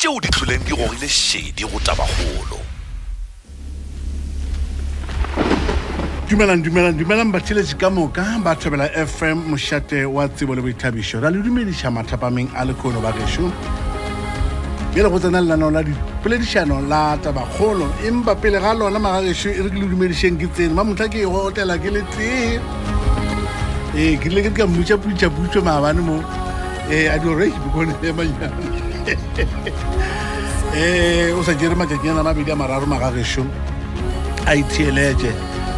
tšeo di tlholeng di gogile šedi go tabagolo dumelang dumelang dumelang batšheletši ka moka ba thabela fm mošate wa tsebo le boithabišo ra le dumediša mathapameng a lekgono ba gešo e le go tsena lenaneo la dipoledišano la tabakgolo empa pele ga lona magagešo e re ke le dumedišeng ke tsene ba motlha ke e gotlela ke le tee ee ke rile ke di ka mmutšaputšaputšo maabane mo ee a dio rake bokone e manyana ee o sa jere matšatšinyana mabedi a mararo magagešo a itheeletse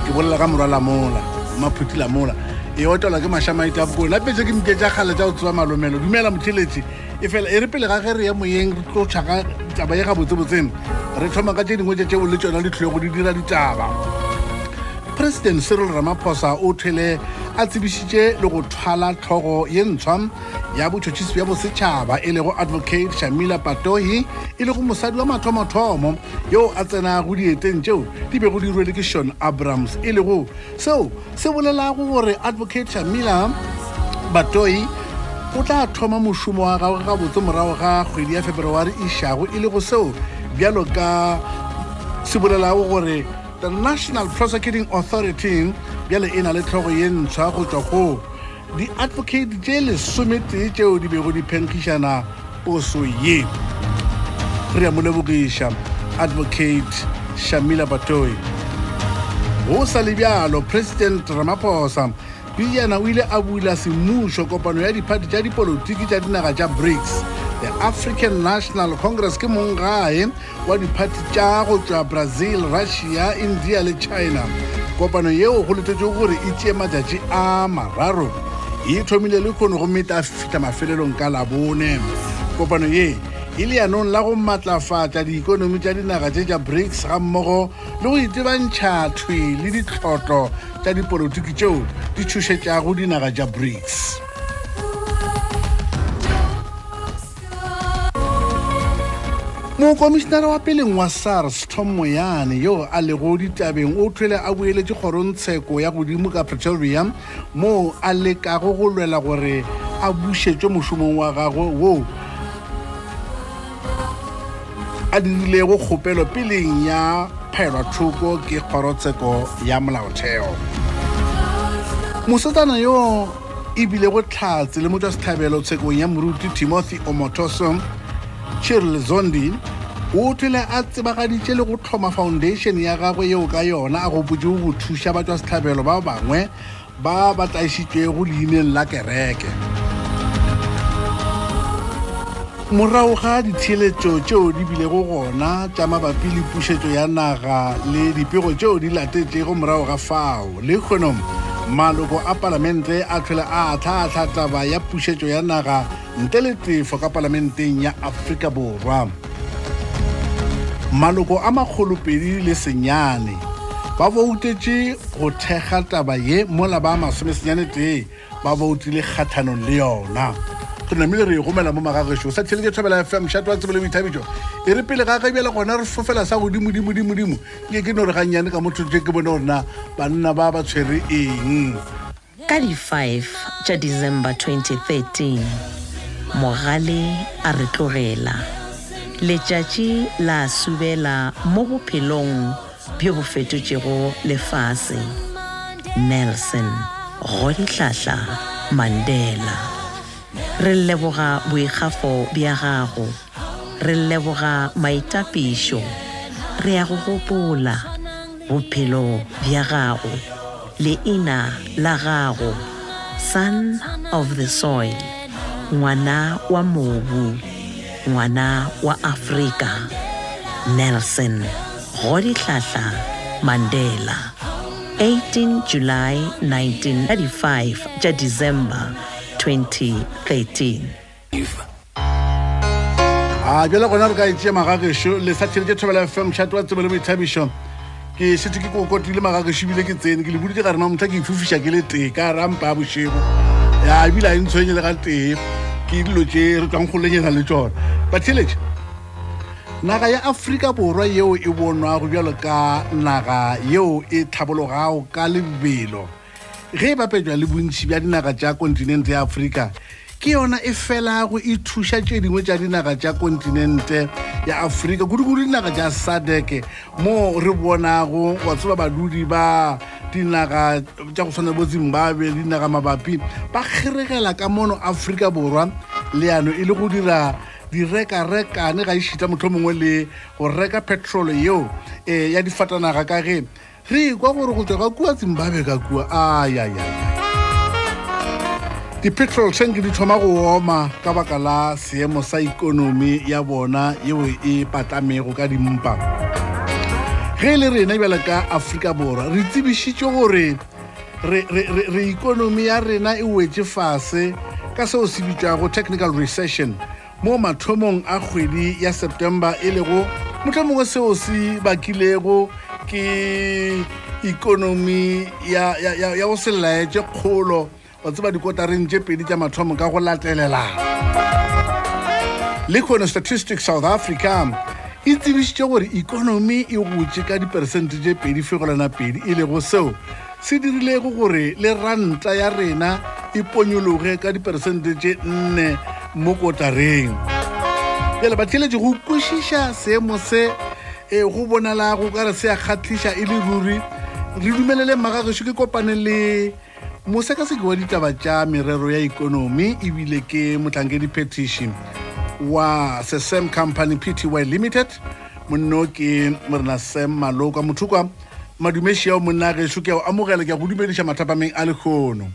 ke bolela ka morwa lamola maphuti lamola e otelwa ke mašamaite a bokone apetse ke mpe tša kgale tša go tseba malomelo dumela motheletši e fela e re pele ga ge re ya moyeng re tlo tšhaga taba ye gabotsebotseno re thoma ka tše dingwe tše tšeo le tsona di tlhwego di dira ditaba president cyril ramaphosa o thwele a tsebišitše le go phala tlhogo ye ntshwa ya botšhotšhisi bja bosetšhaba e lego advocate shamila patohi e lego mosadi wa mathomothomo yo a tsenago dieteng tšeo di bego di rwele ke shon abrams e lego seo se bolelago gore advocate shamila batoi o tla thoma mošomo wa gagwe gabotse morago ga kgwedi ya feberwari e šago e lego seo bjalo ka se bolelago gore the national prosecuting authority bjale e na le tlhogo ye ntshwa go tšwa go di-advocate tše lesometee tšeo di bego di phenkgišana poso ye re a mo lebogiša advocate shamila batoi go sa le bjalo president ramaphosa pejana o ile a bula semmušo kopano ya diphati tša dipolotiki tša dinaga tša brics the african national congress ke mong gae wa diphathi tša go tšwa brazil russia india le china kopano yeo go letetšwe gore e tšee matšatši a mararo e thomile le kgono gomme ta fihla mafelelong ka labone kopano ye e leanong la go matlafatša diikonomi tša dinaga tše tša brics ga mmogo le go itebantšha thwi le ditlhotlho tša dipolotiki tšeo di tšhošetšago dinaga tša brics mokomišinara wa peleng wa sars tom moyane yo a lego ditabeng o thwele a boeletše kgorontsheko ya godimo ka pretoria moo a lekago go lwela gore a bušetšwe mošomong wa gagwe woo a dirilego kgopelo peleng ya phaelwa thoko ke kgorotsheko ya molaotheo mosetsana yoo e bile go tlhatse le motswa setlhabelo tshekong ya moruti timothy omotoso chirl zondi o tlile a tsebagaditše le go tlhoma foundation ya gagwe yeo ka yona a gopotse go thuša batswa setlhabelo ba bangwe ba ba tlaišitšwego leineng la kereke morago ga ditheeletšo tšeo di bilego gona tša mabapi le pušetšo ya naga le dipego tšeo di latetšego morago ga fao le kgonom maloko a palamente a tlhole a atlhaatlha taba ya pušetšo ya naga ntle le tefo ka palamenteng ya afrika borwa maloko a makgolopedi le senyane ba boutetše go thekga taba ye mola ba masomesenyane tee ba boutile kgathanong le yona re namile re e gomela mo magagešo sa theleke thobela fm shato wa tsebele boithabijo e re pele ga ge bjale gona re fofela sa godimodimodimodimo ke ke no re gannyane ka mothotse ke bone gorena banna ba ba tshwere eng ka di-5 tša december 2013 mogale a re tlogela letšatši la subela mo bophelong bjo bo fetotšego lefase nelson godihlahla mandela re leboga boikgafo bja gago re leboga maitapišo re ya go gopola bophelo bja gago leina la gago son of the soil ngwana wa mobu ngwana wa afrika nelson Go dihlahla Mandela 18 July 1935 tša December 2013 a ah, bjale gona re ka etsea magagešo le sa tšheletše thobela fm šato wa tsebo le boithabišo ke šetse ke kokotile magagešo ebile ke tsene ke le boditse ka rena motlha ke ifofiša ke le tee ka rampa bošego ya ebile a e ntshwenye le ga tee ke dilo tše re tswang go lenyena le tsona batheletše naga ya afrika borwa yeo e bonwago bjalo ka naga yeo e tlhabologago ka lebelo ge e bapetšwa le bontši bja dinaga tša kontinente ya afrika ke yona e felago e thuša tše dingwe tša dinaga tša kontinente ya afrika kudu-kudu dinaga tša sadeke moo re bonago wa tseba badudi ba dinaga tša go tshwana bo zimbabwe le dinaga mabapi ba kgeregela ka mono afrika borwa leano e le go dira direkarekane ga e šita motlho mongwe le go reka petrole yeo um ya difatanaga ka ge re kwa gore go tswa ka kua zimbabwe ka kua ayaya di-petrol tank di thoma go oma ka baka la seemo sa ikonomi ya bona yeo e patlamego ka dimpa ge e le rena bjale ka aforika borwa re tsebišitše gore re, re, re, re ikonomi ya rena e wetše fase ka seo se bitšwago technical recession mo mathomong a kgwedi ya september e lego motlho mongwe seo se bakilego ke ikonomi ya go se laetse kgolo wa tseba dikotareng tše pedi tša mathomo ka go latelela le kgone statistics south africa e tsebišitše gore ekonomi e gotše ka diperesente tše pedi fegolana pedi e lego seo se dirilego gore le ranta ya rena e ponyologe ka diperesente tše nne mo kotareng bjale ba theletše go kwešiša seemo se e go bonalago ka re se a kgatlhiša e le ruri re dumelele magagešo ke kopane le mosekaseki wa ditaba tša merero ya ikonomi ebile ke motlhankedi phetiši wa sesem company pty limited monno ke morena sam maloka mothokwa madumeši ao monna gešo ke ao amogela ke a go dumediša mathapameng a lekgono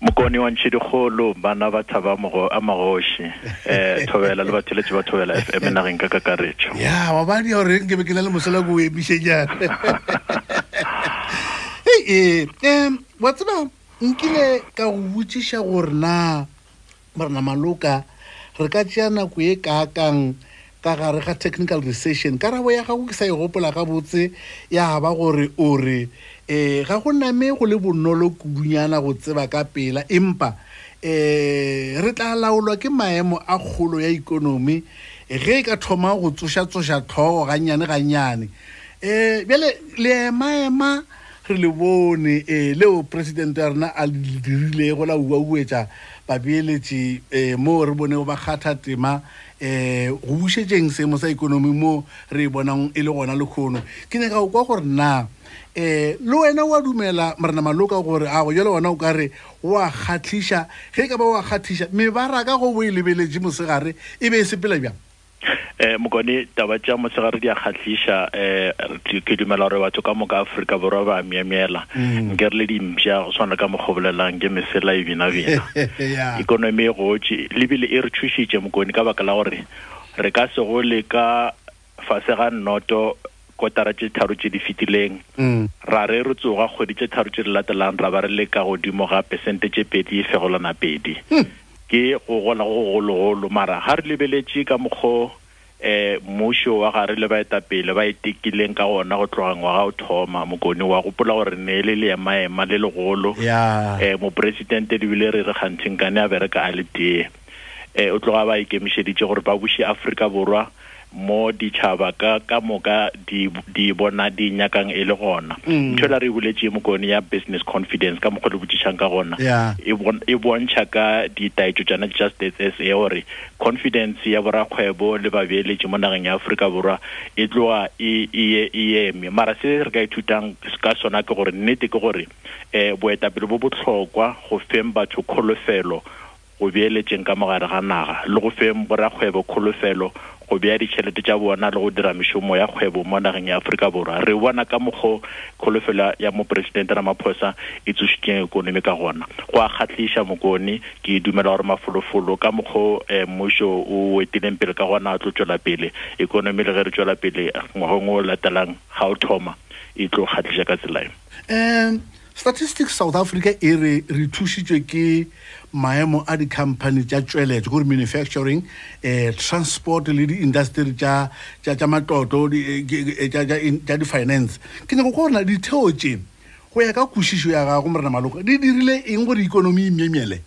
mokone wa ntšhedikgolo bana ba thaba a magoši um thobela le batheletše ba thobela f m nageng ka kakaretšo ya wa ba di gore ke be ke na le mosela ko o emišejana hei ee um wa tseba nkile ka go botšiša gore na morena maloka re ka tšea nako e kaakang ka gare ga technical recession karabo ya gago ke sa e gopola gabotse ya ba gore o re um ga go name go le bonolo kudunyana go tseba ka pela empa um re tla laolwa ke maemo a kgolo ya ikonomi ge e ka thoma go tsošatsoša tlhogo gannyane gannyane um bjale leemaema re le bone um leo presidente ya rena a le dirilego la uauetša babeeletši um moo re bonego ba kgatha tema um go bušetšeng seemo sa ekonomi moo re e bonang e le gona lekgono ke nyaka go kwa gore na eh le wena wa dumela morena maloka gore a go jale wona o ka re wa kgatlhiša ge e ka ba wa kgatlhiša mebaraka go bo e lebeletše mosegare e be e sepela bjang Eh, mokone taba tša mosegare di a kgahliša eh, ke dumela gore batho ka moka aforika borwa ba miamiela mm. nke re le dimpša go swana ka mokgobolelang ke mesela e binabina ikonomi e gotše lebile e re thušitše mokone ka baka la gore re ka se go le ka fase ga nnoto kotara tše tharo tše di fetileng mm. ra re re tsoga kgwedi tše tharo tše di latelang ra ba re le ka godimo ga pesente tše pedi e fegolana pedi hmm. ke go gola go gogologolo mara ga re lebeletše ka mokgwa um eh, mmušo wa gare le baetapele ba itekileng e ka gona go tloga ngwaga o thoma mokone wa gopola gore ne le le emaema le legolo um eh, moporesidente lebile re re kganthinkane a bereka a le tee eh, o tloga ba ikemišeditše gore ba buše afrika borwa mo ditšhaba ka ka moka di di bona di nyakang e le gona mm. ntho la re e boletse mokone ya business confidence ka mokgwa le botsišang ka gona e, e bontšha ka ditaetso tsana just as as e gore confidence ya borakgwebo le babeeletše mo nageng ya aforika borwa e tloga e, e, e eme mara se re ka ithutang ka sona ke gore nnete ke gore um boetapele bo botlhokwa go feng batho kgolofelo go beeletšeng ka mogare ga naga le go feng borakgwebo kholofelo go bea ditšhelete tša bona le go dira mešomo ya kgwebo mo nageng ya aforika borwa re bona ka mokgo kholofelo ya moporesidente ramaphosa e tsošitseng ekonomi ka gona go a kgatlhiša mokone ke dumela gore mafolofolo ka mokgo um eh, mmušo o wetileng pele ka gona a tlo tšwela pele ekonomi le ge re tšwela pele ngwagong o latelang ga o thoma e tlo kgatlhiša ka tselae um Statistics South Africa e re re thušitšwe ke maemo a dikhamphani tša tšweletšo gore manufacturing um transport le di-industry tša matloto eh, eh, tša di-finance ke nyako ko gorena ditheo tše go ya ka kwešišo ya gago morena maloka di dirile eng gore ikonomi e myemyele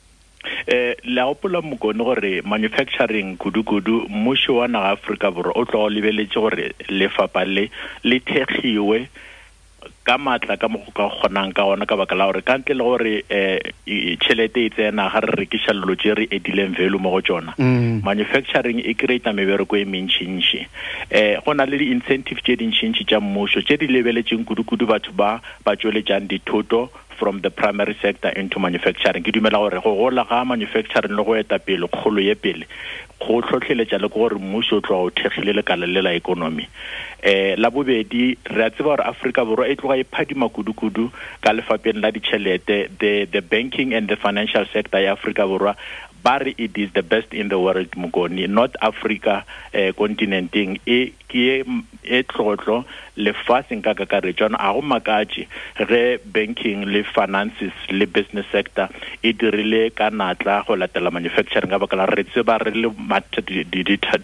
eh la gopola mokone gore manufacturing kudu-kudu mmušo wa naga aforika borwa o tlogo lebeletse gore lefapa le le thekgiwe ka matla ka mo go ka kgonang ka gona ka baka la gore ka ntle le gore um tšhelete e tsena ga re rekiša lelo tše re edileng value mo go tsona mm. manufacturing e creata mebereko e mentšintši um go na le di-incentive tše dintšintši tša mmušo tše di lebeletseng kudu-kudu batho ba ba tšweletšang dithoto from the primary sector into manufacturing ke dumela gore go gola ga manufacturing le go eta pele kgolo ye pele go tlhotlheletša le ke gore mmušo o tloga o thekgile lekala le la economy eh la bobedi re a tseba gore Africa borwa e tloga e phadima kudu-kudu ka lefapeng la ditšhelete the the banking and the financial sector ya Africa borwa ba re it is the best in the world mokoni north africa eh continenteng e ke ye e tlotlo lefaseng ka kakaretšo a go makatše ge banking le finances le business sector e dirile ka natla go latela manufacturing ka baka la re tseba re le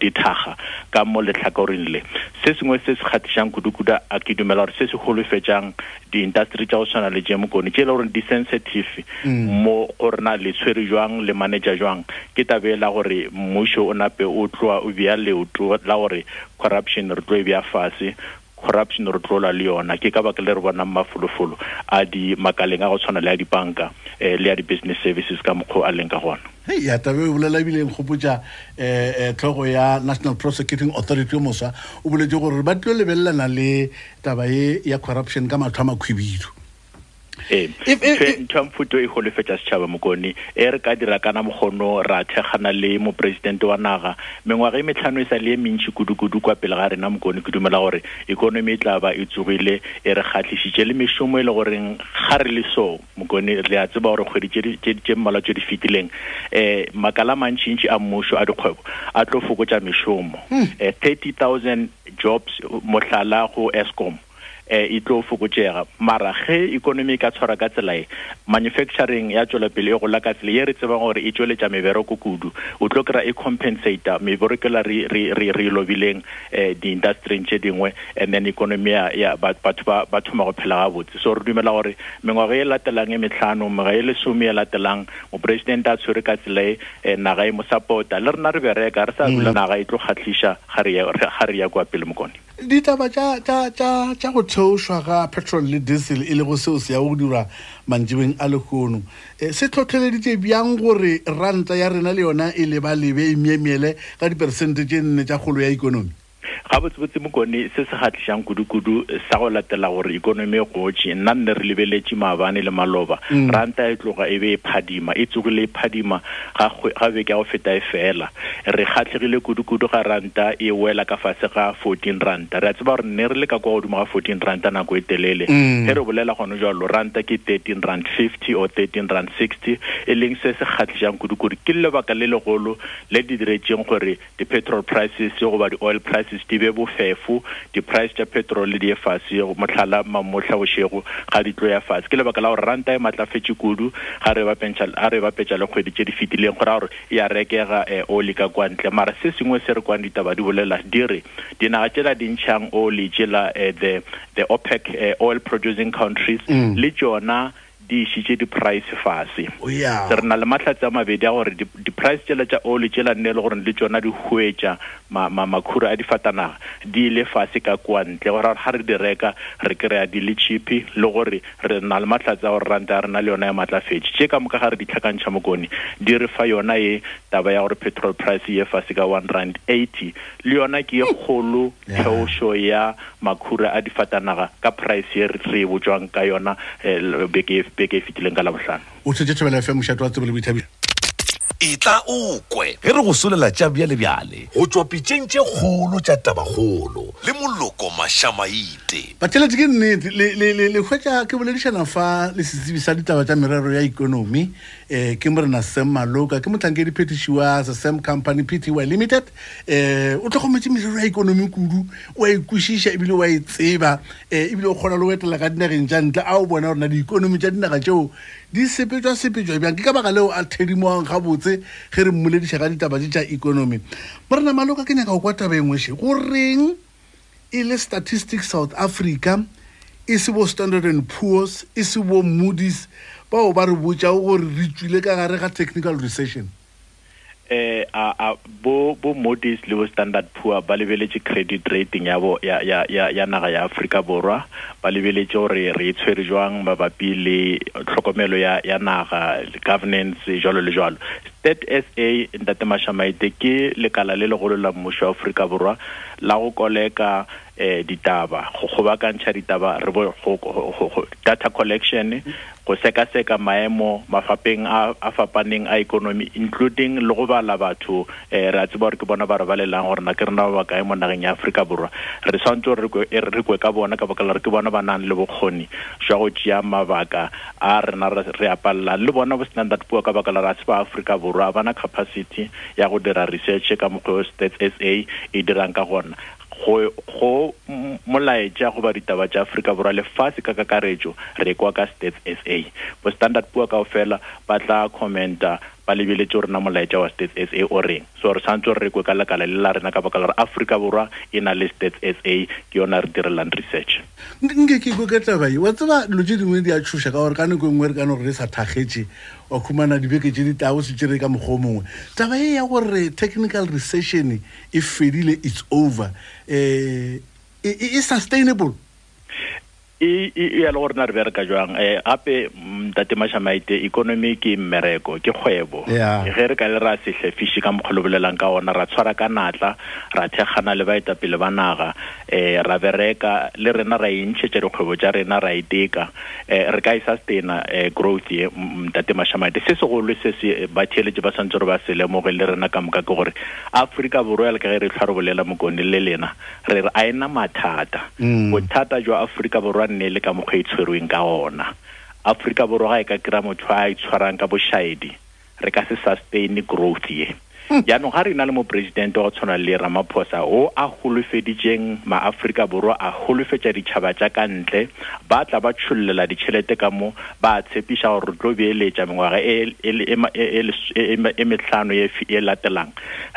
dithaga ka mo letlhakoring le se sengwe se se kgatišang kudukudu a ke dumela gore se se holofetšang diindasteri tša go tshwana le je mokone tše e le gore di-sensitive mm. mo go rena le tshwere jwang le manager jwang ke tabe la gore mmušo o nape o tloa o bea leoto la gore corruption re tlo e bea fase corruption re tlola le yona ke ka baka le re bonang mafolofolo a di makaleng a go tshwana le a dibanka eh, le a di-business services ka mokgwa a leng ka gona hei ya tabe o bolela ebile nkgopotsa um eh, eh, tlhogo ya national prosecuting authority yo moswa o boletse gore ba tlo lebelelana le taba ye ya corruption ka matlho a makhwibidu ee ntho ya mfuto e golofetsa setšhaba mokone e re ka dira kana mokgono ra thekgana le moporesidente wa naga mengwaga e metlhano e sa le e mentši kudu-kudu kwa pele ga rena mokone ke dumela gore ikonomi e tla ba e tsogile e re kgatlhišitše le mešomo e le goreng ga re le so mokone re a tseba gore kgwedi tše mmalwa tse di fetileng um makala mantšintši a mmušo a dikgwebo a tlo fokotša mešomo um hmm. eh, thirty thousand jobs mohlala go escom eh e tlo fokotšega mara ge economy e ka tshwara ka tsela e manufacturing ya tšwelapele e gola ka tsela ye re tsebang gore e tšweletša mebereko kudu o tlo kry-a e compensata meberekela re re re re lobileng eh di-industryng tše dingwe and then economy ya ya batho ba ba thoma go phela gabotse so re dumela gore mengwaga e latelang e metlhano mengwaga e lesome e latelang moporesidente a tshwere ka tsela e e naga e mo support-a le rena re bereka re sa dula mm. naga e tlo kgatlhiša ga re ya kwa pele mokone ditaba tša go theošwa ga petrol le diesel e lego seo se ya go dirwa mantšibeng a lekono e, se tlhotlheleditše bjang gore ranta ya rena le yona e leba lebe e miemiele ka diperesente tše nne tša kgolo ya ikonomi Gabotsebotse Mokone, se se gahlišang kudu-kudu sa go latela gore ikonomi e gotše, nna nne re lebeletše maabane le maloba, mm. ranta e tloga e be e phadima, e tsogile e phadima ga, ga beke ya go feta e fela. Re kgahlegile kudu-kudu ga ranta e wela ka fase ga 14 ranta. Re a tseba gore nne re le ka kwa godimo ga 14 ranta nako e telele. Mm. Ge re bolela gone jalo, ranta ke 13 rand 50 or 13 rand 60, e leng se se kgahlišang kudu-kudu. Ke lebaka le legolo le di diretseng gore di-petrol prices goba di-oil prices di be bofefo di-price tša petrol le di ye fase mohlala mamohla bošego ga di tlo ya fase ke lebaka la gore ranta e maatlafetše kudu ga re e bapetša le kgwedi tše di fetileng go ra gore e ya rekega eh, oli ka kwantle mara se sengwe se re kwane ditaba di bolela di re dinaga tšela di ntšhang oli tšela eh, the opec eh, oil producing countries mm. le tšona di išitše dipraese fase. Oh, ya. Se re na le mahlatse a mabedi a gore di- dipraese tšela tša oli tšela nne e le gore le tšona di hwetša ma- ma- makhura a difatanaga di ile fase ka kua ntle go ra gore ga re di reka re kry-a di le cheape le gore re na le mahlatse a gore ranta ya rena le yona e matlafetše tše ka moka ga re di tlhakantšha mokone di re fa yona ye taba ya gore petrol price e ye fase ka one rand eighty le yona ke e kgolo theošo ya makhura a difatanaga ka price ye re e botšwang ka yona um beke e fetileng ka labohlano o tshetse thobela fm mošato wa tsebo le boithabiso e tla o kwe ge re go solela tša bjale bjale go tšwa pitšeng tše kgolo tša tabagolo le moloko mašamaite batšhelete ke nnete le hwetša ke boledišana fa le setsebi sa ditaba tša merero ya ikonomi um ke morena sam maloka ke motlhankediphethiši wa sesam company pty limited um o tlhokometse merero ya ikonomi kudu o a ikwešiša ebile o a e tseba um ebile o kgona le go etela ka dinageng tša ntle a o bona gore na diikonomi tša dinaga tšeo di sepetswa sepetswa bjang ke ka baka leo a thedimoang gabotse ge re mmolediša ka ditaba tše tša ikonomi morena maloka ke nyaka go kwa taba engweše go reng e le statistics south africa e se bo standard and poors e se bo moodys bao ba re botšago gore re tswile ka gare ga technical recession eh a a bo bo Moody's le bo Standard Poor ba lebeletše credit rating ya bo ya ya ya ya naga ya Afrika Borwa ba lebeletše gore re e tshwere jwang mabapi le tlhokomelo ya ya naga governance jalo le jalo Stat SA ntate Mashamaite ke lekala le legolo la mmušo wa Afrika Borwa la go koleka eh ditaba go kgobakantšha ditaba re bo go data collection go sekaseka maemo mafapeng a a fapaneng a economy including le go bala batho eh ra tseba gore ke bona ba re balelang gore na ke rena ba bakae mo nageng ya Afrika Borwa re swantse re kwe e re kwe ka bona ka baka gore ke bona ba nang le bokgoni jwa go tšea mabaka a rena re a palla le bona bo sena that puo ka baka la ra tseba Afrika Borwa bana capacity ya go dira research ka mokgwa stats SA e dirang ka gona go go molaetša goba ditaba tša Afrika Borwa lefatshe ka kakaretšo re kwa ka Stats SA bo standard pua kao fela ba tla commenta ba lebeletše gore na molaetša wa Stats SA o reng so re santse re kwe ka lekala le la rena ka baka la gore Afrika Borwa e na le Stats SA ke yona re direlang research nke ke go ka taba e wa tseba lo tše dingwe di a tshoša ka gore ka nako e nngwe re ka no re re sa thakgetše wa khumana dibeke tše di tlago se tšere ka mokgwa o mongwe taba e ya gore technical recession e fedile it's over eh e, e, e sustainable e, e e ya le gore na re bereka jwang um gape mtate mashamaite economy ke mmereko ke kgwebo ge re ka le ra sehle fishi ka mokgwa le bolelang ka ona ra tshwara ka natla ra thekgana le baetapele ba naga um ra bereka le rena ra intšhetša dikgwebo tša rena ra iteka um re ka e sustaina um growth ye mtate mashamaite se segolo se se batheeletše ba tshwanetse gore ba se lemoge le rena ka moka ke gore Afrika Borwa ya le ka ge re hlwa re bolela mokone le lena re re a ena mathata mm. bothata jwa Afrika Borwa nne le ka mokgwa e tshwerweng ka ona Afrika Borwa ga e ka kira motho a itshwarang e ka bošaedi re ka se sustain growth ye hmm. jaanong ga re na le moporesidente wa go tshwana le ramaphosa o a golofeditseng maaforika borwa a golofetša ditšhaba tša ka ntle ba tla ba tšhollela ditšhelete ka mo ba tshepiša gore re tlo beeletša mengwaga e, e, e, e metlhano e latelang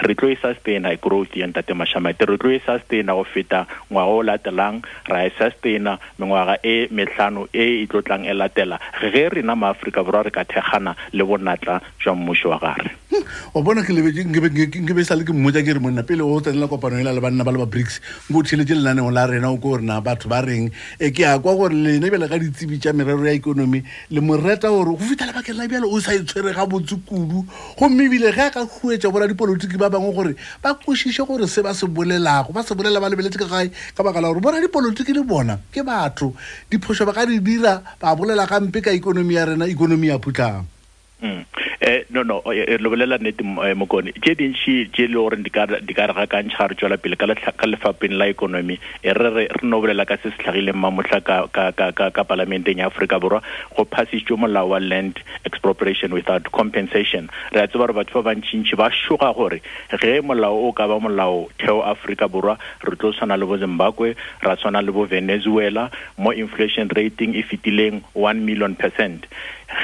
re tlo e sustaina growth ya ntate mashamate re tlo e sustaina go feta ngwaga o latelang ra e sustaina mengwaga e metlhano e e tlotlang e latela ge rena maaforika borwa re ka thekgana le bonatla jwa mmušo wa gare hm, wa bona ke lebekebe sa le ke mmotsa ke re monna pele o tsenela kopano e la le banna ba le ba brics nko o theletse lenanego la rena o ko gore na batho ba reng e ke ya kwa gore lene bjale ka ditsebi tša merero ya ikonomi le moreta gore go fitlha lebakeng la bjale o sa itshwere e ga botse kudu gomme ebile ge a ka huetsa bola dipolotiki ba bangwe gore ba kwešiše gore se ba se bolelago ba se bolela ba lebeletse ka gae ka baka la gore bona dipolotiki le bona ke batho diphoso ba ka di dira ba bolela gampe ka ikonomi ya rena ikonomi ya phutlhang Mm. Eh, no no eh, eh, lo bolela nnete eh, mokone tše dintši tše e le gore di ka re gakantšha ga re tšwela pele ka lefapeng la economy e re re re no bolela ka se se tlhagileng mamotlha ka palamenteng ya aforika borwa go phasitšwe molao wa land expropriation without compensation re a tseba gore batho ba bantšintši ba šoga gore ge molao o ka ba molao theo aforika borwa re tlo tshwana le bo zimbabwe ra tshwana le bo venezuela mo inflation rating e fetileng one million percent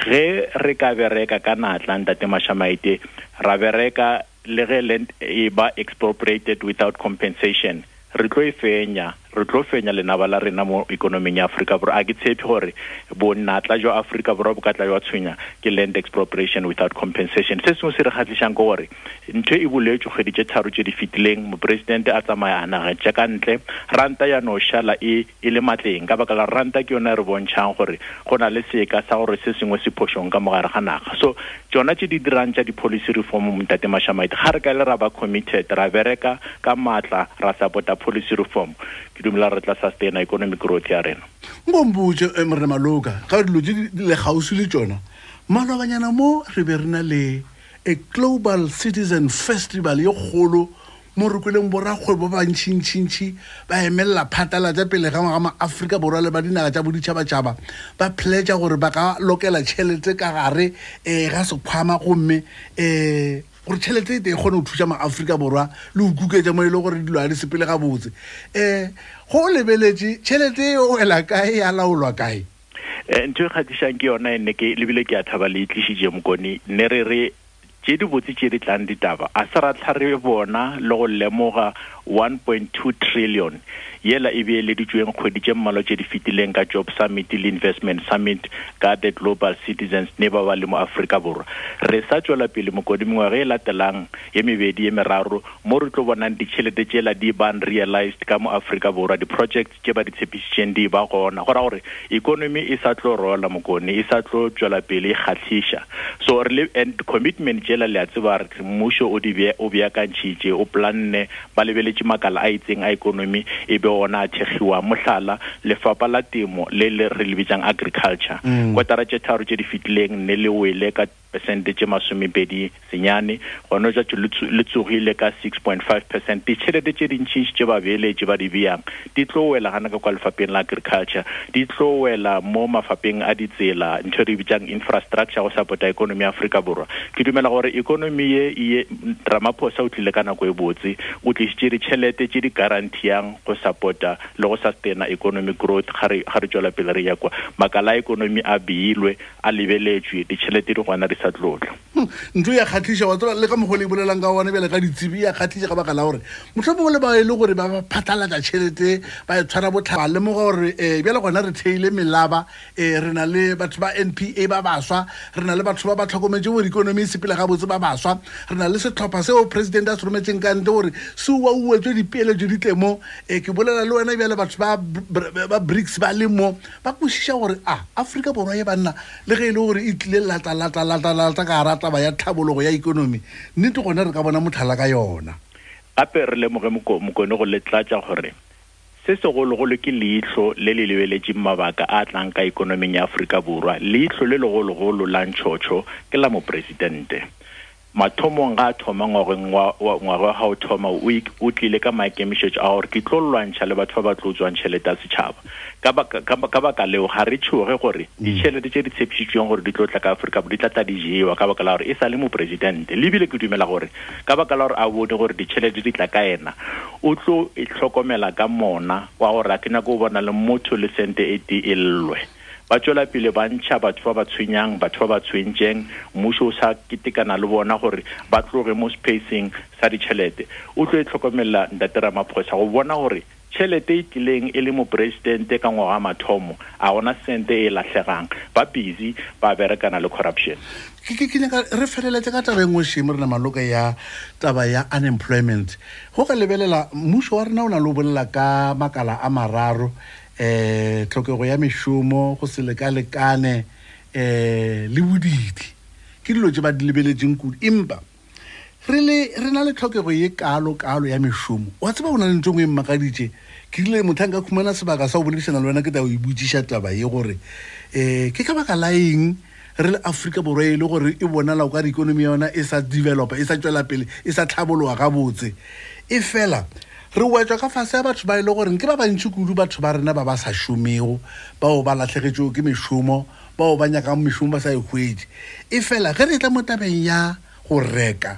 ge re ka bereka ka natla ntate mashamaite ra bereka le ge land e ba expropriated without compensation re tlo e fenya re tlo fenya lenaba la rena mo ikonoming ya aforika borwa a ke tshepe gore bonnatla jwa aforika borwa bo ka tla jwa tshwenya ke land expropriation without compensation se sengwe se re kgatlhišang ke gore ntho e boletswe kgwedi tše tharo tše di fetileng moporesidente a tsamaya a nagetša ka ntle ranta ya no šala e e le matleng ka baka la ranta ke yona e re bontšhang gore go na le seeka sa gore se sengwe se phošong ka mogare ga naga so tsona tse di dirang tša di-policy reform mntate mashamaite ga re ka le ra ba committed ra bereka ka maatla ra supporta policy reform ke dumela re tla sustaina economic growth ya rena ngombotse eh, mrena maloka ga dilo tse di le gausi le tsona malobanyana mo re be re na le a global citizen festival ye kgolo mo re kweleng borakgwebo ba bantšhintšhintšhi ba emelela phatlalatša pele ga ngwaga maaforika borwa le ba dinaga tša boditšhabatšhaba ba pheletša gore ba ka lokela tšhelete ka gare um ga sekgwama gomme um gore tšhelete e te e kgone go thuša maaforika borwa le go kuketša mo e le gore dilo a di sepele gabotse um go o lebeletše tšhelete e o ela kae ya laolwa kae Eh, ntho e kgatišang ke yona ene ke lebile ke a thaba le itlišitše mokoni ne re re tše dibotse tše di tlang ditaba a se ra tlhare bona le go lemoga 1.2 trillion yela e beeleditšweng kgwedi tše mmalo tše di fetileng ka job summit le investment summit ka the global citizens ne ba ba le mo aforika borwa re sa tšwela pele mokodi mengwaga e latelang ye mebedi ye meraro mo re tlo bonang ditšhelete tšela di ban realized ka mo aforika borwa di-project tše ba di tshepišitšeng di ba gona go ra gore economy e sa tlo rola mokone e sa tlo tšwela pele e kgahliša so re and commitment tšela le a tseba re mmušo o di o beakantšhitše o planne ba lebeletše makala a itseng a economy e be ona a thekgiwa mohlala lefapa la temo le le re le bitsang agriculture mm. kotara tše tharo tše di fetileng ne le wele ka pesente tše masomepedi senyane, go no tšatšo le tsogile ka 6.5 percent. Ditšhelete tše dintšintši tše babeeletši ba di beyang di tlo wela gana ka kwa lefapeng la agriculture, di tlo wela mo mafapeng a ditsela, ntho re bitsang infrastructure go sapota ekonomi ya Afrika Borwa. Ke dumela gore ekonomi ye iye Ramaphosa o tlile ka nako e botse, o tlišitše ditšhelete tše di garantiyang go sapota le go sustainer economic growth ga re tšwela pele re ya kwa. Makala a ekonomi a beilwe. a lebeletšwe ditšhelete di gona di sa tlotla hmm, ntlo ya kgatlhiša wa tseba le ka mogole e bolelang ka one bjale ka ditsebi ya kgatlhiša ka baka la gore motlhomongwe le ba e le gore ba phatlalatsa tšhelete ba e tshwara botlha ba lemoga gore um eh, bjale gona re theile melaba um re na le batho ba n p a ba baswa re na le batho ba ba tlhokometse gore ikonomi e sepela ga botse ba baswa re na le setlhopha seo president a se rometseng ka nte gore se wa uetswe dipeeletso ditlemo um eh, ke bolela le wena bjale batho ba brics ba le mo ba kwešiša gore a afrika borwa ye banna le ge e le gore e tlile latalatalatalalata ka gara taba ya tlhabologo ya ekonomi nnete gone re ka bona motlhala ka yona gape re lemoge mokone go letlatša gore se segologolo ke leihlo le le lebeletšeng mabaka a tlang ka ekonoming ya afrika borwa leihlo le legologolo la ntšhotšho ke la mopresidente Mathomong ga a thoma ngwageng wa, wa ngwaga wa gago thoma o, o tlile ka maikemišetšo a gore ke tlo lwantšha le batho ba ba tlo tswang tšhelete ya setšhaba ka baka, ka, ka baka leo ga re tšhoge gore mm. ditšhelete tše di tshepišitšweng gore di tlo tla ka Afrika di tla tla di jewa ka baka la gore e sa le mopresidente le bile ke dumela gore ka baka la gore a bone gore ditšhelete di tla ka ena o tlo e tlhokomela ka mona wa gore a ke nyako o bona le motho le sente e tee e llelwe Ba tšwela pele ba ntšha batho ba ba tshwenyang, batho ba ba tshwentšeng, mmušo o sa ketekana le bona gore ba tloge mo spacing sa ditšhelete. O tlo e tlhokomelela Ntate Ramaphosa go bona gore tšhelete e tlileng e le moporesidente ka ngwaga mathomo a gona sente e lahlegang ba busy ba berekana le corruption ke ke kile ka re feleletse ka taba e nngwe shemo rena maloka ya taba ya unemployment go ka lebelela mmušo wa rena o na le o bolela ka makala a mararo um tlhokego ya mešomo go se lekalekane um le bodidi ke dilo tse ba di lebeletseng kudu empa re le re na le tlhokego ye kalo kalo ya mešomo wa tseba go na le ntse ngwe e mmakaditše ke rile motho a nka khumana sebaka sa go boledišana le wena ke tla o e botsiša taba ye gore um ke ka baka la eng re le afrika borwa e le gore e bonala o ka re ikonomi ya yona e sa developa e sa tšwela pele e sa tlhabologa gabotse e fela re wetswa ka fase ya batho ba e le goreng ke ba bantši kudu batho ba rena ba ba sa šomego bao ba latlhegetšego ke mešomo bao ba nyakang mešomo ba sa e hwetše e fela ge re tla mo tabeng ya go reka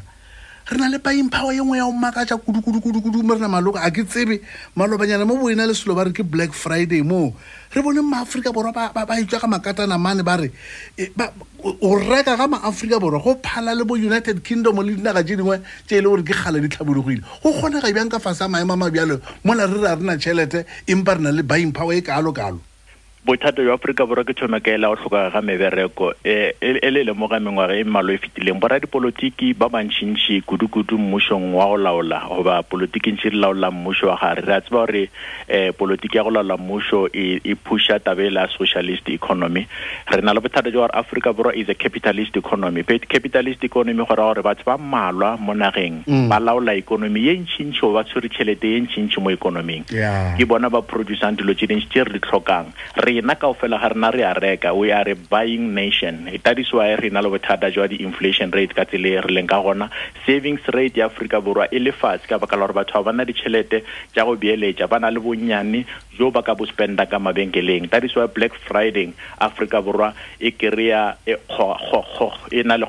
re na le buying power ye nngwe ya go makatša kudukudukudukudu mo re na maloka a ke tsebe malobanyana mo boena le selo ba re ke black friday moo re bone maaforika borwa ba etswa ka makatana mane ba re e, go reka ga maaforika borwa go phala le bo united kingdom le dinaga tse dingwe tse e le gore ke kgale di tlhabologile go kgonega bjang ka fase a maemo a mabjalo mola re re a rena tšhelete empa re na le buying power e kalo kalo Bothata jwa Aforika Borwa ke tshono ka ela go tlhokega ga mebereko e, e, e le lemoga mengwaga e mmalo e fetileng. Boradipolotiki ba bantšintši kudu-kudu mmušong wa go laola goba politiki ntši di laola mmušo wa gare. Re a tseba gore um politiki ya go laola mmušo e, e phuša tabe e la socialist economy. Re na le bothata jwa gore Aforika Borwa is a capitalist economy. Capitalist economy go ra gore batho ba mmalwa mo nageng mm. ba laola ekonomi ye ntšhintšhi go ba tshwere tšhelete ye ntšhintšhi mo ekonoming yeah. ke bona ba producang dilo tse dintši tse re di tlhokang rena kao fela ga rena re a reka we are buying nation that is why re na le bothata jwa di-inflation rate ka tsele e re leng ka gona savings rate ya aforika borwa e le fatshe ka baka la gore batho ga ba na ditšhelete tša go beeletša ba na le bonnyane jo ba ka bo spenda ka mabenkeleng that is why black friday aforika borwa e kry-a e, e na le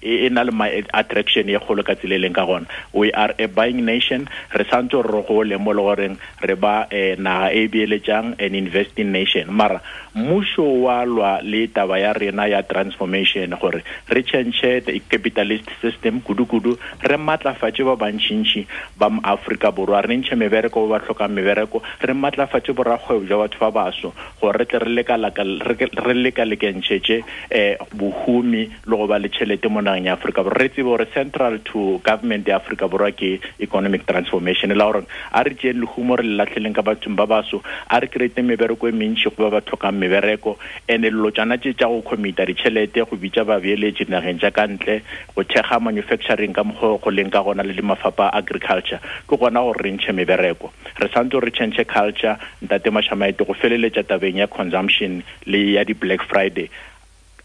e na le attraction ye kgolo ka tsile leng ka gona we are a buying nation re santse gore re gole mo le goreng re ba eh, naga e beeletsang an investing nation mara mmušo wa lwa le taba ya rena ya transformation gore re change the capitalist system kudu-kudu re matlafatše ba bantšintši ba moafrika borwa re ntšhe mebereko ba ba tlhokang mebereko re matlafatše borakgwebo jwa batho ba baso gore re tle re lekalekentšhetše um eh, bohumi le go ba le tšhelete mo nageng ya aforika borwa re tsebe gore central to government ya aforika borwa ke economic transformation la gore a re tšeeng lehumo re le latlheleng ka bathong ba baso a re kreteng mebereko e mentšhi go ba ba tlhokang mebereko ene lelotšana tše tša go khomita ditšhelete go bitša babeeletši dinageng tša ka ntle go thekga manufacturing ka mokgwa go leng ka gona le le mafapa a agriculture ke gona gore re ntšhe mebereko re santse re change culture ntate mašamaete go feleletša tabeng ya consumption le ya di-black friday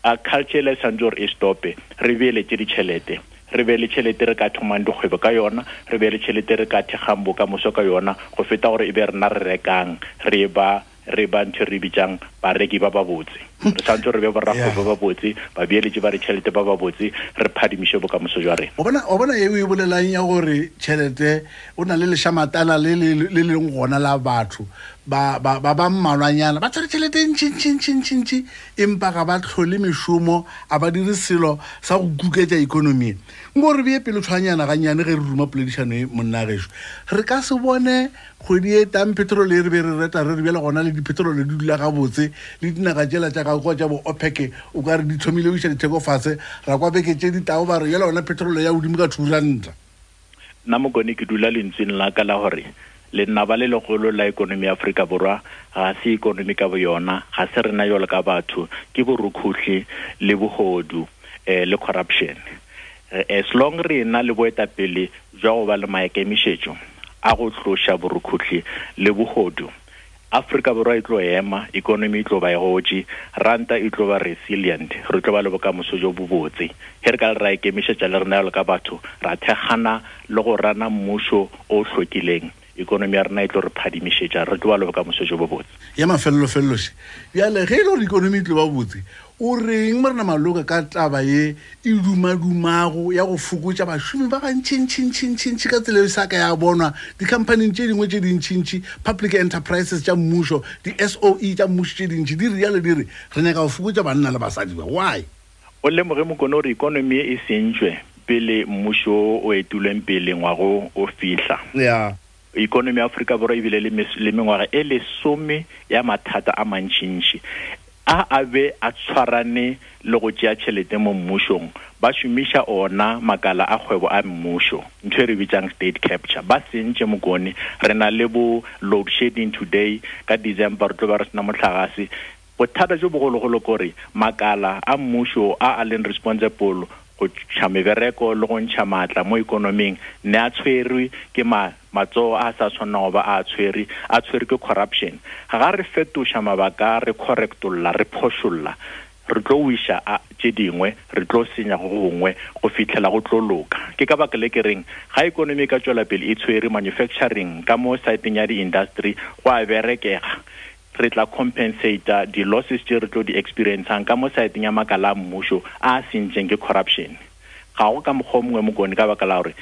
A culture ela e santse gore e stope, re beeletše ditšhelete, re be le tšhelete re ka thomang dikgwebo ka yona, re be le tšhelete re ka thekgang bokamoso ka yona go feta gore e be rena re rekang re eba re ba ntho re bitsang bareki ba babotse re santse re be borago ba babotse babeeletše ba ditšhelete ba babotse re phadimiše bokamoso jwa rena o bona eo e bolelang ya gore tšhelete o na le lešamatala le le leng gona la batho ba ba ba mmalwanyana ba tshware tšhelete e ntšintšintšintšintši empa ga ba tlhole mešomo a ba dire selo sa go kuketša ekonomi nko re bee pelo tshwanyana gannyane ge re ruma poledišano e monna gešo re ka se bone kgwedi e tang petrole e re be re reta re re bjale gona le dipetrole di dula gabotse le dinaga tšela tša gakoa tša bo opec o ka re di thomile o iša ditheko fase ra kwa beke tše ditago ba re bjale gona petrole ya godimo ka thuranta Nna Mokone ke dula lentswing la ka la gore lenaba le legolo la ekonomi ya Afrika Borwa ga se ekonomi ka boyona, ga se rena jalo ka batho, ke borukhuhli le bogodu eh, le corruption. As long re na le boetapele jwa go ba le maikemišetšo a go tloša borukhuhli le bogodu, Afrika Borwa e tlo ema, economy e tlo ba e gotše, ranta e tlo ba resilient, re tlo ba le bokamoso jo bobotse. Ge re ka le ra ikemišetša le rena jalo ka batho, ra thekgana le go rana mmušo o hlwekileng, ekonomi ya rena e tlo re phadimišetša, re tlo ba le bokamoso jo bobotse. Ya mafelelo-felloše, bjale ge e le gore ekonomi e tlo ba botse, O reng Morena Maloka ka taba ye e dumadumago ya go fokotša bašomi ba bantšintšintšintšintši ka tsela e sa ka ya bonwa dikhamphaning tše dingwe tše dintšintši, public enterprises tša mmušo, di-SOE tša mmušo tše dintši di rialo di re, Re nyaka go fokotša banna le basadi ba. Why? O lemoge mokono gore ikonomi ye e sentšwe pele mmušo wo o etulweng pele ngwago o fihla. Yeah. Ekonomi ya Afrika Borwa e bile le, le mengwaga e lesome ya mathata a mantšintši a a be a tshwarane le go tšea tšhelete mo mmušong ba šomiša ona makala a kgwebo a mmušo ntho e re bitsang state capture ba sentše mokone re na le bo load shedding today ka december re tlo ba re sena mohlagase Bothata bjo bogologolo kore makala a mmušo a a leng responsible go tšha mebereko le go ntšha maatla mo ekonoming ne a tshwerwe ke ma matsogo a sa tshwanna go ba a tshwere a tshwere ke corruption. Ga re fetoša mabaka re correctolla re phošolla re tlo wiša a tše dingwe re tlo senya go gongwe go fihlela go tlo loka. Ke ka baka le ke reng ga ekonomi e ka tšwela pele e tshwere manufacturing ka mo saeteng ya di-industry go a berekega. Re tla compensata di losses tše re tlo di experiencang ka mo saeteng ya makala a mmušo a a sentšeng ke corruption. Ga go ka mokgwa o mongwe mokone ka baka la gore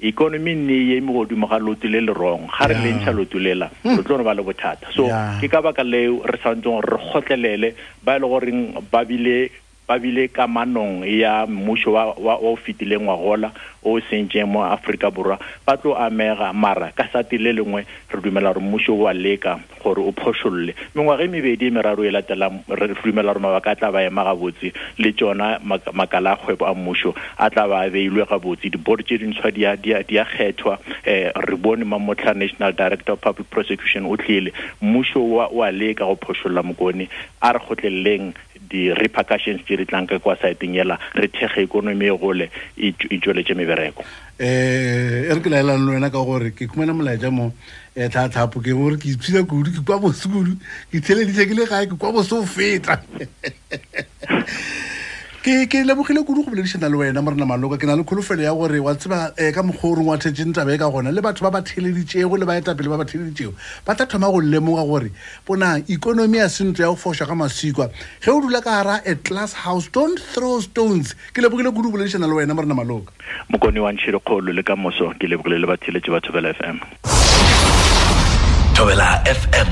economy nne e eme godimo ga lotu le le rong. Ga re lentšha lotu lela re tlo no ba le bothata. So ke ka baka leo re swanetseng gore re kgotlelele ba e le goreng ba bile ba bile kamanong ya mmušo wa, wa, wa o fetileng wa gola o o sentšeng mo Afrika Borwa, ba tlo amega. Mara ka sati le lengwe re dumela gore mmušo o a leka gore o phošolle. Mengwaga e mebedi e meraro e latelang re dumela gore mabaka a tla ba ema gabotse le tšona makala a kgwebo a mmušo a tla ba a beilwe gabotse. Dibord tše dintshwa di a, di a, di a kgethwa. Eh, re bone Mamotlha, National Director of Public Prosecution, o tlile. Mmušo o a, o a leka go phošolla Mokone. A re kgotlelleng. di-repercussions tše di tlang ka kwa saeteng yela re thekge ekonomi e gole e, e tšweletše mebereko um e re ke laelang le wena ka gore ke khumana molaetša mo um eh, tlhatlhapo ke gore ke ipshila kudu ke kwa bose kudu ke theleditše ke le gae ke kwa bose o feta ke ke lebogile kudu go boledišana le wena morena maloka ke na le kholofelo ya gore wa tseba um ka mokgwa o reng wa thetseng taba e ka gona le batho ba ba theleditšego le baetapele ba ba theleditšego ba tla thoma go lemoga gore bonang economy ya sentlo ya go foša ga masikwa ge o dula ka gara a class house don't throw stones ke lebogile kudu boledišana le wena morena maloka mokone wa ntšhiri kgolo le ka moso ke lebogile le batheletše ba thobela fm thobela fm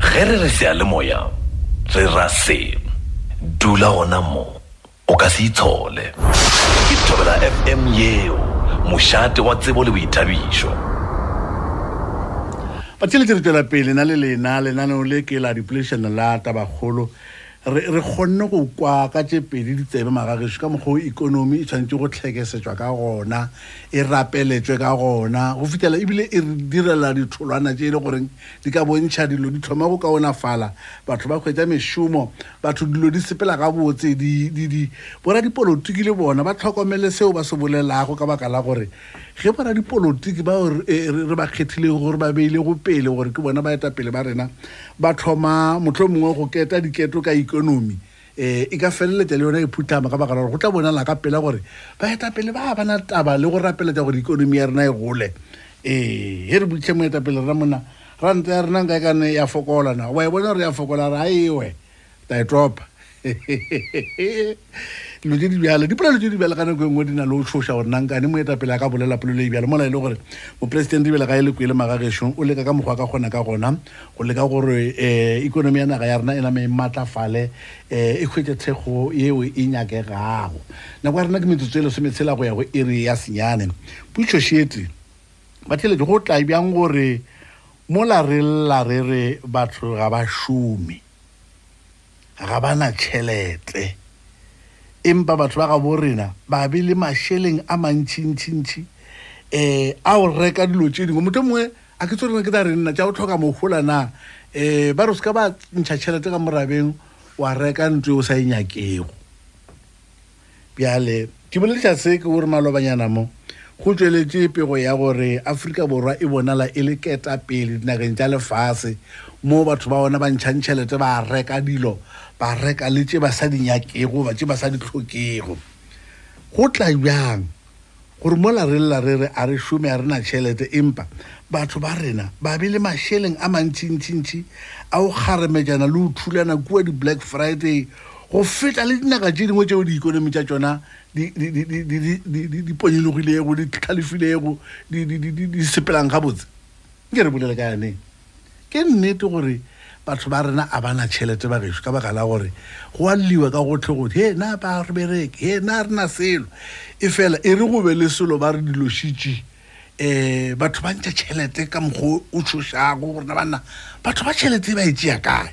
ge re re seya le moya re ra se dula gona moo o ka se itshole ke thobela fm yeo mošate wa tsebo le boithabišo batšhelete re tswela pele na le lena lenaneo le ke la dipoledišano la tabakgolo re kgonne go kwa ka tše pedi ditsebe magageso ka mokgwa o ikonomi e tshwanetse go tlhekesetšwa ka gona e rapeletswe ka gona go fitlhela ebile e direla ditholwana tše e le goreng di ka bontšha dilo di thoma go kaonafala batho ba kgwetsa mešomo batho dilo di sepela ga botse di di di bora dipolotiki le bona ba tlhokomele seo ba se bolelago ka baka la gore ge bora dipolotiki ba eh, re ba kgethile gore ba beile go pele gore ke bona ba eta pele ba rena ba thoma motlho mongwe go keta diketo ka ikonomi eh e ka feleletsa le yona e phutlhama ka baka la gore go tla bona la ka pela gore ba eta pele ba ba na taba le go rapeletsa gore ikonomi ya rena e gole eh he re butlhe moetapele rena mona ranta ya rena nka e kane ya fokola na wa e bona gore ya fokola ra ewe ta e topa dilo tse di bjale dipolelo tse di bjale ka nako e nngwe di na le o tshoša gore nankane mo etapele a ka bolela polelo e bjale mola e le gore moporesidente dibele ga e le kwele magagešo o leka ka mokgwa ka kgona ka gona go leka gore um ikonomi ya naga ya rena e name e maatlafale um e kgwetse thekgo yeo e nyakegago nako ya rena ke metsotso e lesometshela go ya go iri ya senyane pušošete Batheletši, go tla bjang gore mola re lla re re batho ga ba šome, ga ba na tšhelete, empa batho ba gabo rena ba be le mašeleng a mantšintšintši um eh, a o reka dilo tše dingwe? Motho mongwe a ke tsore ke tla re nna tša o tlhoka mohola na um ba re o se ka ba ntšha tšhelete ka morabeng wa reka ntlo e o sa e nyakego Bjale, ke boletša se ke gore malobanyana mo, go tšweletše pego ya gore Afrika Borwa e bonala e le keta pele dinageng tša lefase, mo batho ba ona ba ntšhang tšhelete ba reka dilo, ba reka le tše ba sa di nyakego goba tše ba sa di hlokego. Go tla bjang? Gore mola re lla re re a re šome a re na tšhelete empa batho ba rena ba be le mašeleng a mantšintšintši a go kgaremetšana le go thulana kua di-black friday go feta le dinaka tše dingwe tšeo diikonomi tša tsona di ponyologilego di tlhalefilego di sepelang gabotse nke re bolele ka yaneng Ke nnete gore batho ba rena a bana tšhelete ba gešo ka baka la gore go a lliwa ka gotlhe godi he na ba re bereke he na re na selo e fela e re go be le selo ba re dilošitše um batho ba ntša tšhelete ka mokgwa o tšhošago gorena banna batho ba tšhelete e ba e tšea kae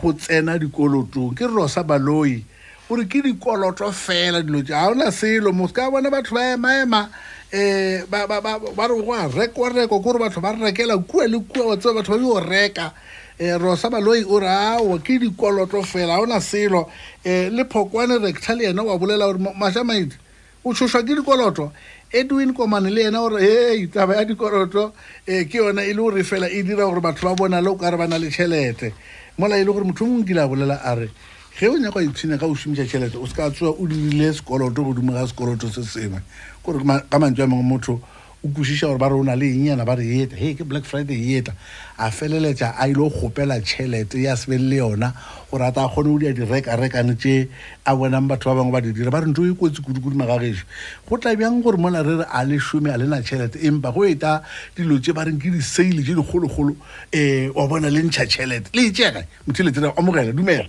go tsena dikolotong ke rosa baloi o re ke dikoloto fela dilo tša ga ona selo mo se ka bona batho ba emaema um ba re go a rekwa rekwa kore batho ba rekela kua le kua wa tseba batho ba yo reka um rosa baloi o re awa ke dikoloto fela ga ona selo um le phokwane rectal yena wa bolela gore mašamaidi o tšhošwa ke dikoloto edwin komane le yena gore hei taba ya dikoloto um ke yona e le gore fela e dira gore batho ba bona le o ka re ba na le tšhelete mola e le gore motho o mongwe kile a bolela a re ge o nyaka ipshina ka o šomiša tšhelete o se ka tsoa o dirile sekoloto godimo ga sekoloto se sengwe kore ka mantso a mangwe motho o kwešiša gore ba re o na le eng yana ba re eeta he ke black friday eeta a feleletša a ile go kgopela tšhelete ya se be le yona gore a ta kgone go dia direkarekane tše a bonang batho ba bangwe ba di dira ba re nto e kotsi kudu-kudu magagešo go tla bjang gore mola re re a le šome a le na tšhelete empa go eta dilo tše ba reng ke diseile tše dikgolokgolo um wa bona le ntšha tšhelete le e tšegae motheletsena amogela dumela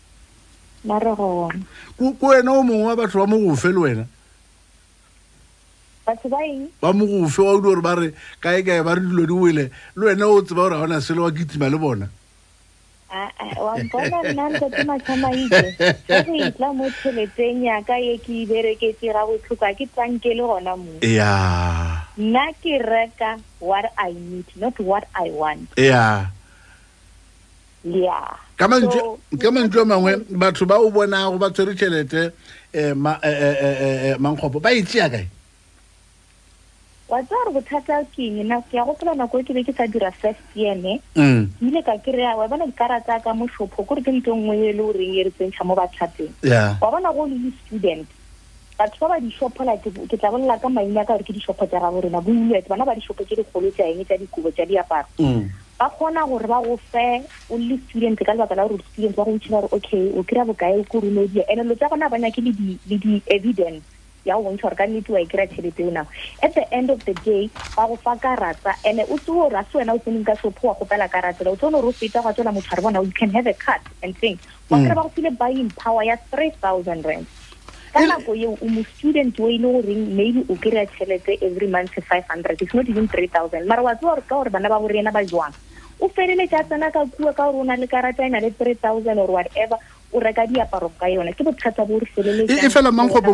ba re gona ko ko wena o mongwe wa batho ba mogofe le wena batho ba eng ba mogofe wa ulo gore ba re kae kae ba re dilo di wele le wena o tseba gore ga ona selo wa kitima le bona Ah, ah, wa mpona nna ntate matšhamaitse ga go itla mo tšheleteng yaka ye ke e bereketse ga botlhoko a ke tsanke le gona mo ya nna ke reka what i need not what i want ya ka mantšu a mangwe batho ba o bonago ba tshwere tšhelete um eh, eh, eh, mankgopo ba e tšea kae wa tsa gore bothata keng na ke ya gopola nako e ke be ke sa dira first year ne mm. ke ile ka kry-a wa bona dikara tsa ka moshopho kore ke nto nngwe e le goreng e re tsentšha mo bathateng wa bona go le le student batho ba ba dišopho la ke tla bolela ka maina ka gore ke dišopho tša gabo rena boulets bana ba dišopho tše dikgolo tša eng tša dikobo tša diaparo mm. ba kgona gore ba go fe o le student ka lebaka la gore student ba go itšheba gore okay o kry-a bokae ko romedia and-e lo tsa gona ba nyake le di-evidence ya go bontšha gore ka nnete wa e kry-a tšhelete o nako at the end of the day ba go fa karata and-e o tsewe gore a se wena o tseneng ka shopho wa gopela karatela o tsone gore o feta gwa tswela motho a re bona you can have a card and thing ba kry ba go file buying power ya three thousand rand ka nako eo o mo student o e le goreng maybe o kry-a tšhelete every month five hundred it's not even three thousand mara wa tsewa gore ka gore bana ba gore ena ba jwang o feleletse a tsena ka kua ka gore o na le karata e na le three thousand or whatever o reka diaparo ka yona ke bothata bo re feleletsea e fela mankgobo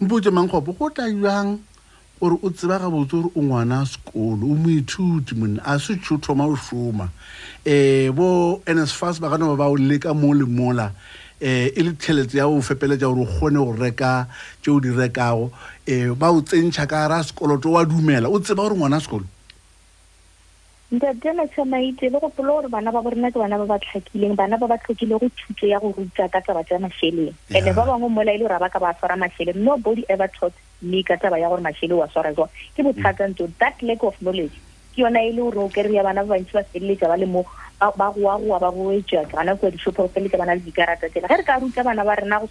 mputse mankgobo go tla jang O re o tseba gabotse gore o ngwana a sekolo, o moithuti monna, a se tšho thoma o šoma. Um bo NSFAS ba gana ba ba o leka mo le mola um e le tšhelete ya go fepeletša gore o kgone go reka tše o di rekago um ba o tsentšha ka gara sekoloto wa dumela o tseba gore ngwana a sekolo Ntate Mashamaite, le gopolo gore bana ba borena ke bana ba ba tlhakileng, bana ba ba tlhokilego thuto ya go ruta ka taba tša mašeleng. Ene ba bangwe mola e le gore ba ka ba swara mašeleng. Nobody ever taught me ka taba ya gore mašele wa swara jwang. Ke bothata nto. That lack of knowledge ke yona e le gore o kry-a bana ba bantši ba feleletša ba le mo ba goagoa ba goetša gona kua dishopong, ba feleletša ba na le dikarata tsela. Ge re ka ruta bana ba rena go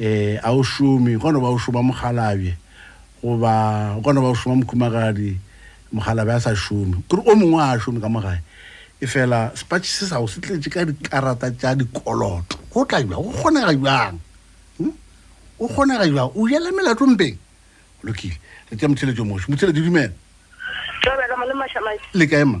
E, a o šome, gona ba o šoma mokgalabje, goba gona ba o šoma mokhumagadi, mokgalabje a sa šome, kore o mongwe a šome ka mogae. E fela sepatši se sa go se tletše ka dikarata tša dikoloto, go tla jwa, go kgonega jwang? Hm? O kgonega jwang? O jela melato mpeng? Lokile, re tša motheletšo moši. Motheletšo, dumela. Tšobela, mole mašamai. Le kae, ma?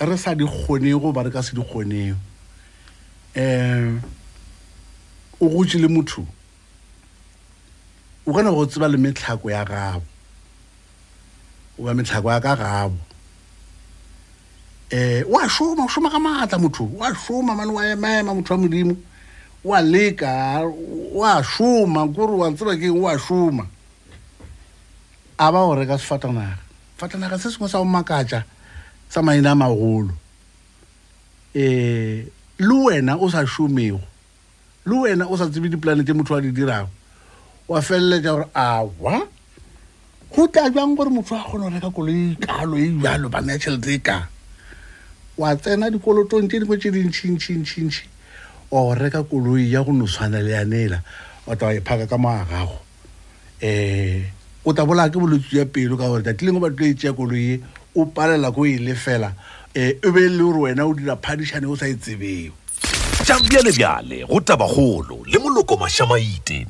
re sa di kgonego ba re ka se di kgonego um o gotse le motho o kgona go tseba le metlhako ya gabo oba metlhako ya ka gabo um wa šoma o šoma ka maatla motho wa šoma mane wa emaema motho wa modimo wa leka wa šoma kore wa tseba keng wa šoma a ba o reka sefatanaga Fatanaga se sengwe sa go makatša sa maina a magolo. E, le wena o sa šomego, le wena o sa tsebe dipolane tše motho a di dirago, wa feleletša gore awa go tla jwang gore motho a kgone go reka koloi e kalo e jalo bana ya tšhelete e kang wa tsena dikolotong tše dingwe tše dintšhintšhintšhintšhi wa go reka koloi ya go no tshwana le yanela wa tla wa e phaka ka moagago um o tla bolaya ke bolwetse jwa pelo ka gore tati lengwe ba tlo e tšea kolo ye o palela ko e lefela um e be e le gore wena o dira phadišane o sa e tsebeo tša bjalebjale go tabakgolo le moloko mašamaite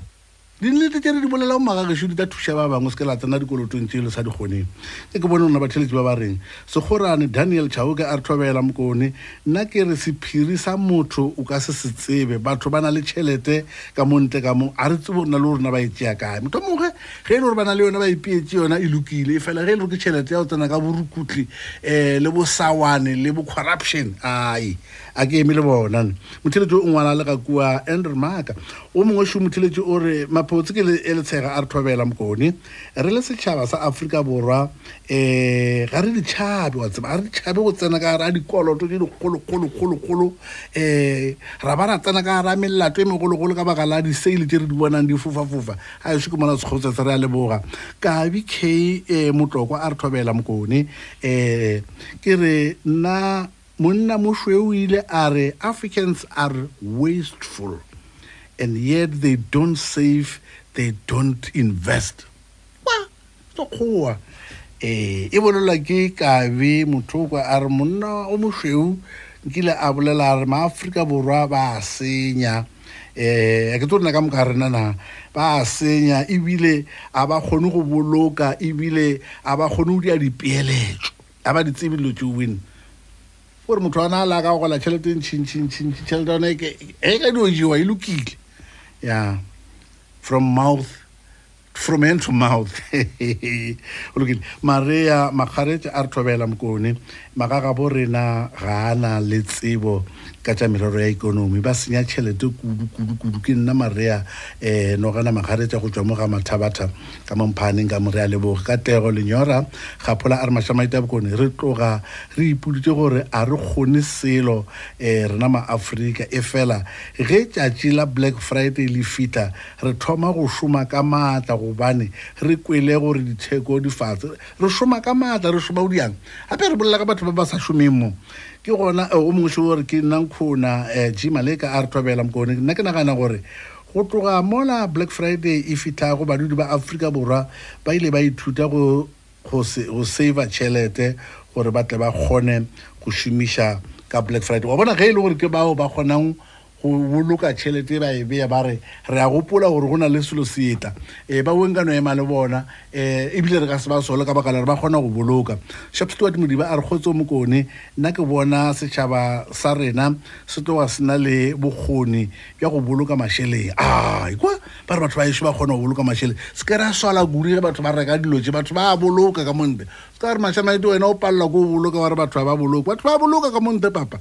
dinete tše re di bolela go magagešu di ka thuša ba bangwe se ke la tsena dikolotong tše le sa di kgoneng e ke bone rona batheletši ba ba reng sekgorane daniel chaoke a re thobela mokone Nna ke re sephiri sa motho o ka se se tsebe batho ba na le tšhelete ka mo ntle ka mo a re tsebo rena le go rena ba e tšea kae motho moge ge e le gore ba na le yone ba ipeetse yona e lokile e fela ge e le gore ke tšhelete ya go tsena ka borukutli um le bosawane le bo corruption ai a ke eme le bona motheletši o ngwana le ga kua andrew maka o mongwe šo motheletši o re maphotse ke e letshega a re thobela mokone re le setšhaba sa aforika borwa eh ga re di tšhabe wa tseba ga re di tšhabe go tsena ka gara dikoloto di dikgolokgolokgolokgolo um eh, ra ba ra tsena ka gara melato e megologolo ka baka la diseile tse re di bonang di fofafofa a eso ke mona sekgotsetse re a leboga kabi k um motlokwa a re thobela mokone um ke re nna monna mošwe o ile a re africans are wasteful and yet they don't save they don't invest Sekgowa e, e bolelwa ke kabe motho o kwa a re monna o mošweu nkile a bolela a re maaforika borwa ba a senya eh ke tlo rena ka moka rena na ba senya ebile a ba kgone go boloka ebile a ba kgone go dia dipeeletso a ba di tsebe dilo tšeo win gore motho ana la ka gola tšhelete ntšhintšhintšhintšhi tšhelete one e ka dio jewa e lokile ya from mouth from hand to mouth o lokile maria makgaretse a re thobela mokone magaga bo rena ga a na le tsebo ka tša merero ya ikonomi ba senya tšhelete kudu kudu kudu ke nna maria um eh, nogana makgaretse go tšwa mo ga mathabatha ka momphaneng ka morea leboge ka tego lenyora gaphola a re mašamaita bokone re tloga re ipoditse gore a re kgone selo um rena maaforika e fela ge tšatši la black friday le fitlha Re thoma go šoma ka maatla gobane re kwele gore ditheko di fatshe. Re šoma ka maatla, re šoma go diang? Gape re bolela ka batho ba ba sa šomeng mo. Ke gona eh, o mongwe šo gore ke nna nkgona eh, G Maleka a re thobela mokone. Nna ke nagana gore go tloga mola Black Friday e fitlhago badudi ba Afrika Borwa ba ile ba ithuta go go se go saver tšhelete gore ba tle ba kgone go šomiša ka Black Friday. Wa bona ge e le gore ke bao ba kgonang go boloka tšhelete e ba e beya ba re re a gopola gore go na le selo seeta um eh, ba weng ka no ema le bona um eh, ebile re ka se ba sole ka baka lere ba kgona go boloka shop stewart modiba a re kgotse mokone nna ke bona setšhaba sa rena se tloga se na le bokgoni bja go boloka mašeleng a kwa ba re batho ba eso ba kgona go boloka mašeleng se ke re a swala kuri ge batho ba reka dilo tse batho ba boloka ka monte se ka re mašamaete wena o palela ko o boloka wa re batho ba ba boloka batho ba boloka ka monte papa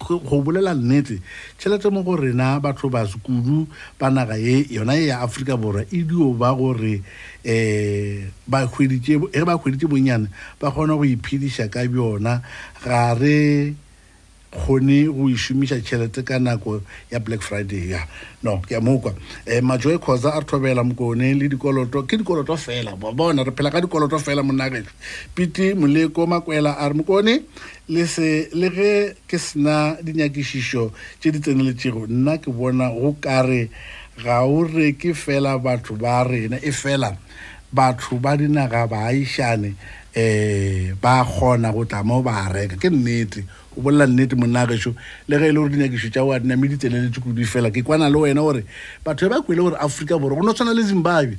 go bolela nnete tšhelete mo go rena batho ba sekudu ba naga ye yona ye ya afrika borwa e dio ba gore um ba hweditše bonnyane ba kgona go iphediša ka bjona ga re kgone go išomiša tšhelete ka nako ya black friday ya no ke a mokwa um eh, majoe kgoza a re thobela mokone le dikoloto ke dikoloto fela bona re phela ka dikoloto fela monagešo pete moleko makwela a re mokone Le se le ge ke se na dinyakišišo tše di tseneletšego, nna ke bona go ka re ga o reke fela batho ba rena, efela batho ba dinaga baagišane um ba kgona go tla mo ba reka. Ke nnete, o bolela nnete monna gešo, le ge e le gore dinyakišo tša o a di na mme di tseneletše kudu, efela ke kwana le wena gore batho ba ba kwele gore Afrika Borwa go no tshwana le Zimbabwe,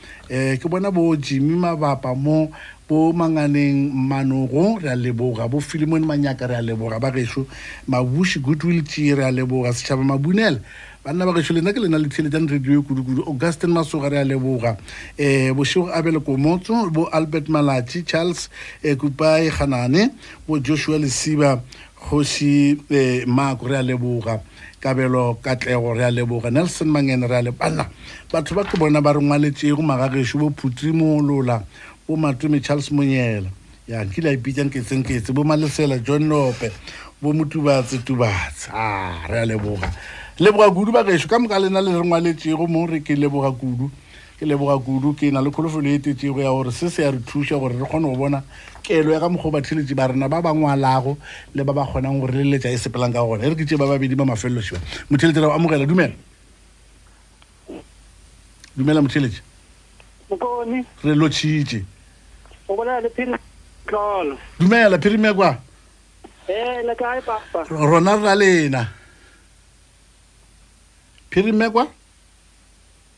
um ke bona bo jimmy mabapa mo bo manganeng manogo re a leboga bo filimone manyaka re a leboga ba gešo mabuši goodwill tee re a leboga setšhaba mabunela banna ba gešo lena ke lena le theletšang radio e kudukudu augustin masoga re a leboga um bošego abele komotso bo albert malatši charles um kupae ganane bo joshua lesiba Kgoši Mako, re a leboga. Kabelo Katlego, re a leboga. Nelson Mangene, re a le banna. Batho ba ke bona ba re ngwaletšego magagešo bo Phuti Moolola, bo Matome Charles Monyela. Ya, nkile a ipitša nketse nketse, bo Malesela John Lope, bo Motubatse Tubatse. Ah, re a leboga. Leboga kudu bagešo, ka moka lena le re ngwaletšego mo re ke leboga kudu. Ke leboga kudu, ke na le kholofelo e tetšego ya gore se se ya re thuša gore re kgone go bona kelo ya ka mokgwa o batheletši ba rena ba ba ngwalago le ba ba kgonang go releletša e sepelang ka gona. E re ke tše ba babedi ba mafelelo šiba. Motheletši ra o amogela, dumela. Dumela motheletši. Mokoni. Re lotšhitše. O bolela le phiri tlolo. Dumela phiri me kwa. Eh, le kae papa? Rona ra lena. Phiri me kwa.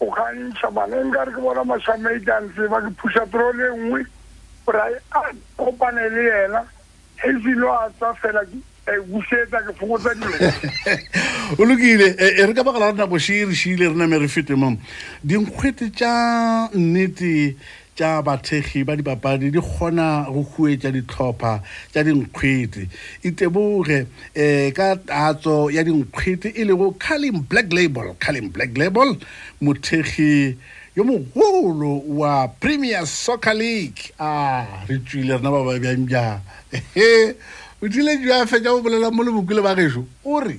O kgantšha bana nkare ke bona mašameite a ntseba ke phuša trole e nngwe gore a kopane le yena hezino a tswa fela eh, busetsa ke fokotsa dilo o lokile e, e re ka baka la gore nako šee re šiile re name re fete mo dinkgwete tša nnete tša bathekgi ba dipapadi di kgona go huetša ditlhopha tša dinkgwete iteboge um ka tatso ya dinkgwete e lego carling black label carling black label mothekgi yo mogolo wa premier soccer league a re tswile rena ba ba bjang bjang o tlile jwa fetša go bolela mo lebokile ba gešo o re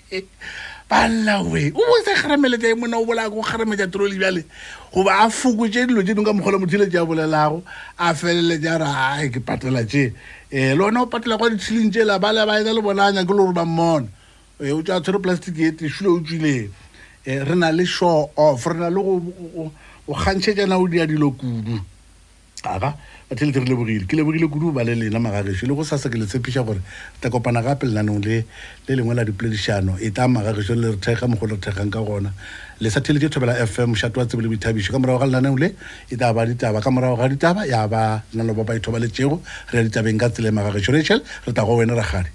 ballawe o botse kgeremeletša e monna o bolaya ko kgeremetša troli bjale goba a fokotse dilo tše dingwe ka mokgola motho ile tše a bolelago a feleletse a re ae ke patela tše um eh, le ona o patela kwa ditshileng tše la ba le ba ena le bona a nyake le gore ba mmona um eh, o tsa tshwere plastic e tešule o tswileng um eh, re na le show off re na le go kgantšhetšana o dia dilo kudu aga a tleletse re lebogile ke lebogile kudu ba le lena magageso le go sasa ke le tshepiša gore tla kopana gape lenanong le le lengwe la dipoledišano e tla magageso le re thekga mokgolo re thekgang ka gona le sa theletše thobela fm mošato wa tsebo le boithabišo ka morago ga lenaneo le e tla ba ditaba ka morago ga ditaba ya ba lenaneo ba ba ithobaletšego re ya ditabeng ka tsela e magageso rachel re tla go wena ragadi